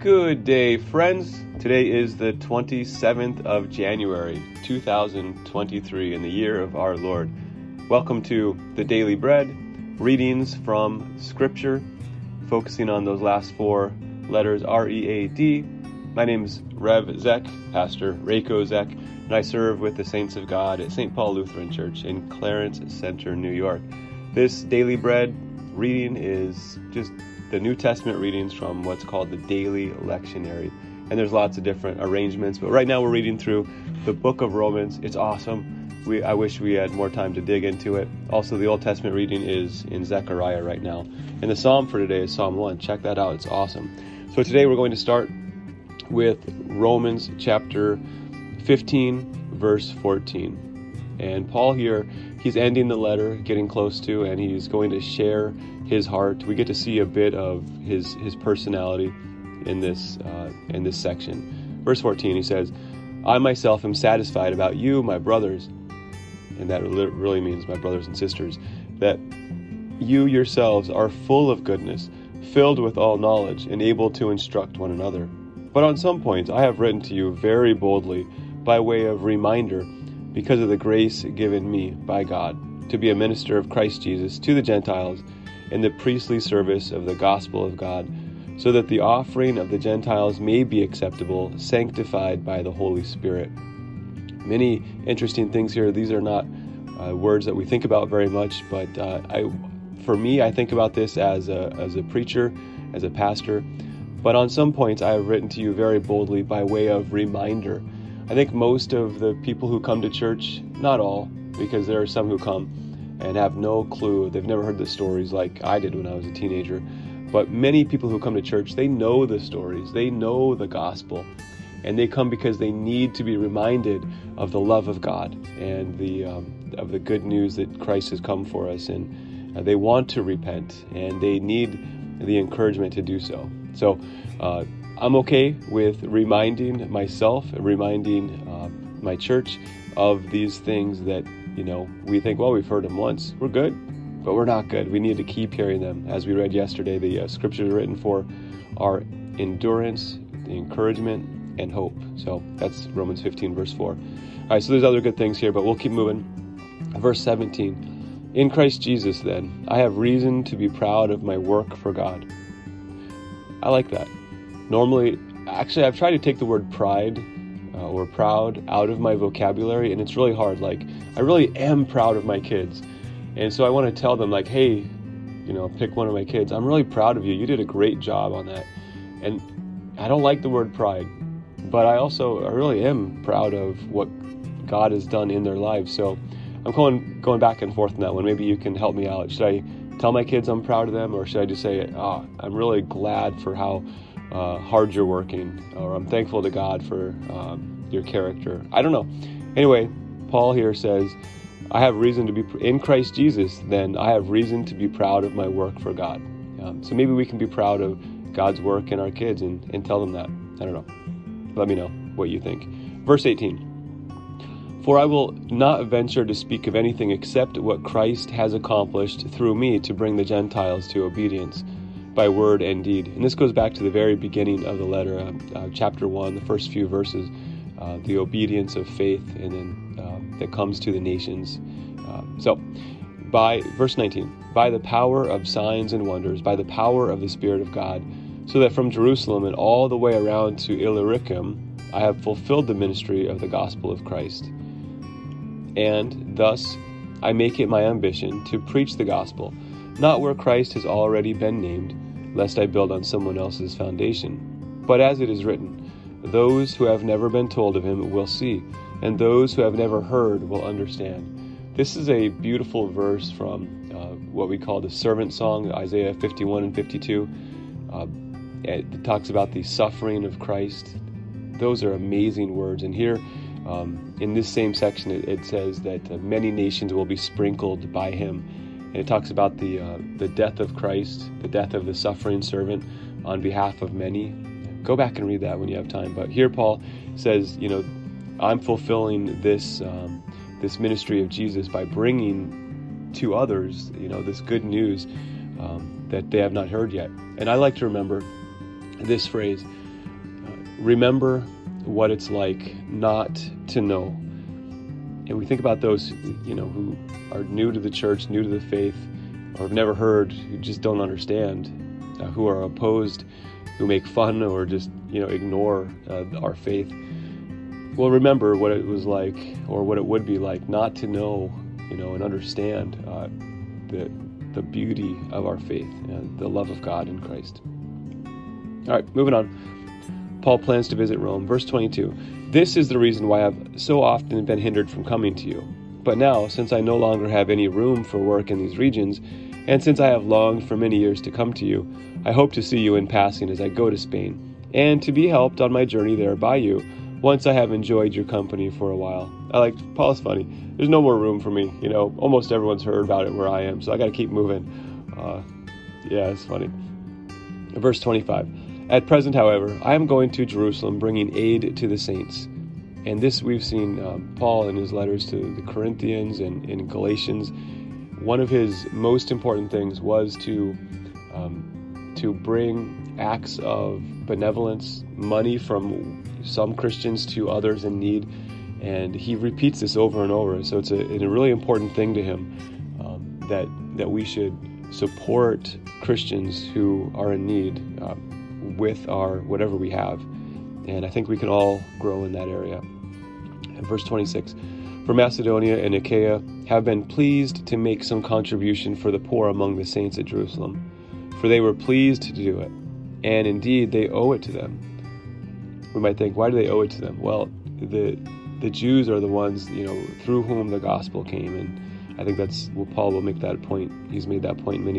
Good day, friends. Today is the 27th of January, 2023, in the year of our Lord. Welcome to the Daily Bread, readings from Scripture, focusing on those last four letters R E A D. My name is Rev Zek, Pastor Reiko Zek, and I serve with the Saints of God at St. Paul Lutheran Church in Clarence Center, New York. This Daily Bread reading is just the New Testament readings from what's called the Daily Lectionary. And there's lots of different arrangements, but right now we're reading through the book of Romans. It's awesome. We, I wish we had more time to dig into it. Also, the Old Testament reading is in Zechariah right now. And the psalm for today is Psalm 1. Check that out, it's awesome. So today we're going to start with Romans chapter 15, verse 14. And Paul here, he's ending the letter, getting close to, and he's going to share his heart. We get to see a bit of his his personality in this uh, in this section. Verse 14, he says, "I myself am satisfied about you, my brothers," and that really means my brothers and sisters, that you yourselves are full of goodness, filled with all knowledge, and able to instruct one another. But on some points I have written to you very boldly, by way of reminder, because of the grace given me by God, to be a minister of Christ Jesus to the Gentiles in the priestly service of the gospel of God, so that the offering of the Gentiles may be acceptable, sanctified by the Holy Spirit. Many interesting things here. These are not uh, words that we think about very much, but uh, I, for me, I think about this as a, as a preacher, as a pastor. But on some points, I have written to you very boldly by way of reminder. I think most of the people who come to church, not all, because there are some who come, and have no clue. They've never heard the stories like I did when I was a teenager. But many people who come to church, they know the stories, they know the gospel, and they come because they need to be reminded of the love of God and the um, of the good news that Christ has come for us, and uh, they want to repent and they need the encouragement to do so. So. Uh, I'm okay with reminding myself, reminding uh, my church of these things that you know, we think, well, we've heard them once, we're good, but we're not good. We need to keep hearing them. As we read yesterday, the uh, scriptures written for our endurance, the encouragement, and hope. So that's Romans 15, verse 4. All right, so there's other good things here, but we'll keep moving. Verse 17 In Christ Jesus, then, I have reason to be proud of my work for God. I like that. Normally, actually, I've tried to take the word pride uh, or proud out of my vocabulary, and it's really hard. Like, I really am proud of my kids, and so I want to tell them, like, hey, you know, pick one of my kids. I'm really proud of you. You did a great job on that. And I don't like the word pride, but I also I really am proud of what God has done in their lives. So I'm going going back and forth on that one. Maybe you can help me out. Should I tell my kids I'm proud of them, or should I just say, oh, I'm really glad for how uh, hard you're working, or I'm thankful to God for um, your character. I don't know. Anyway, Paul here says, I have reason to be in Christ Jesus, then I have reason to be proud of my work for God. Um, so maybe we can be proud of God's work in our kids and, and tell them that. I don't know. Let me know what you think. Verse 18 For I will not venture to speak of anything except what Christ has accomplished through me to bring the Gentiles to obedience by word and deed. And this goes back to the very beginning of the letter, uh, uh, chapter 1, the first few verses, uh, the obedience of faith, and then um, that comes to the nations. Um, so, by verse 19, by the power of signs and wonders, by the power of the Spirit of God, so that from Jerusalem and all the way around to Illyricum, I have fulfilled the ministry of the gospel of Christ. And thus, I make it my ambition to preach the gospel not where Christ has already been named, lest I build on someone else's foundation. But as it is written, those who have never been told of him will see, and those who have never heard will understand. This is a beautiful verse from uh, what we call the servant song, Isaiah 51 and 52. Uh, it talks about the suffering of Christ. Those are amazing words. And here, um, in this same section, it, it says that uh, many nations will be sprinkled by him. And it talks about the, uh, the death of Christ, the death of the suffering servant on behalf of many. Go back and read that when you have time. But here Paul says, you know, I'm fulfilling this, um, this ministry of Jesus by bringing to others, you know, this good news um, that they have not heard yet. And I like to remember this phrase remember what it's like not to know. And we think about those, you know, who are new to the church, new to the faith, or have never heard, who just don't understand, uh, who are opposed, who make fun or just, you know, ignore uh, our faith. Well, remember what it was like, or what it would be like, not to know, you know, and understand uh, the the beauty of our faith and the love of God in Christ. All right, moving on. Paul plans to visit Rome. Verse 22 This is the reason why I've so often been hindered from coming to you. But now, since I no longer have any room for work in these regions, and since I have longed for many years to come to you, I hope to see you in passing as I go to Spain, and to be helped on my journey there by you, once I have enjoyed your company for a while. I like Paul's funny. There's no more room for me. You know, almost everyone's heard about it where I am, so I got to keep moving. Uh, yeah, it's funny. Verse 25. At present, however, I am going to Jerusalem bringing aid to the saints. And this we've seen um, Paul in his letters to the Corinthians and in Galatians. One of his most important things was to um, to bring acts of benevolence, money from some Christians to others in need, and he repeats this over and over. So it's a, a really important thing to him um, that that we should support Christians who are in need. Uh, with our whatever we have. And I think we can all grow in that area. And verse 26 For Macedonia and Achaia have been pleased to make some contribution for the poor among the saints at Jerusalem, for they were pleased to do it. And indeed, they owe it to them. We might think, why do they owe it to them? Well, the the Jews are the ones, you know, through whom the gospel came, and I think that's well, Paul will make that point. He's made that point many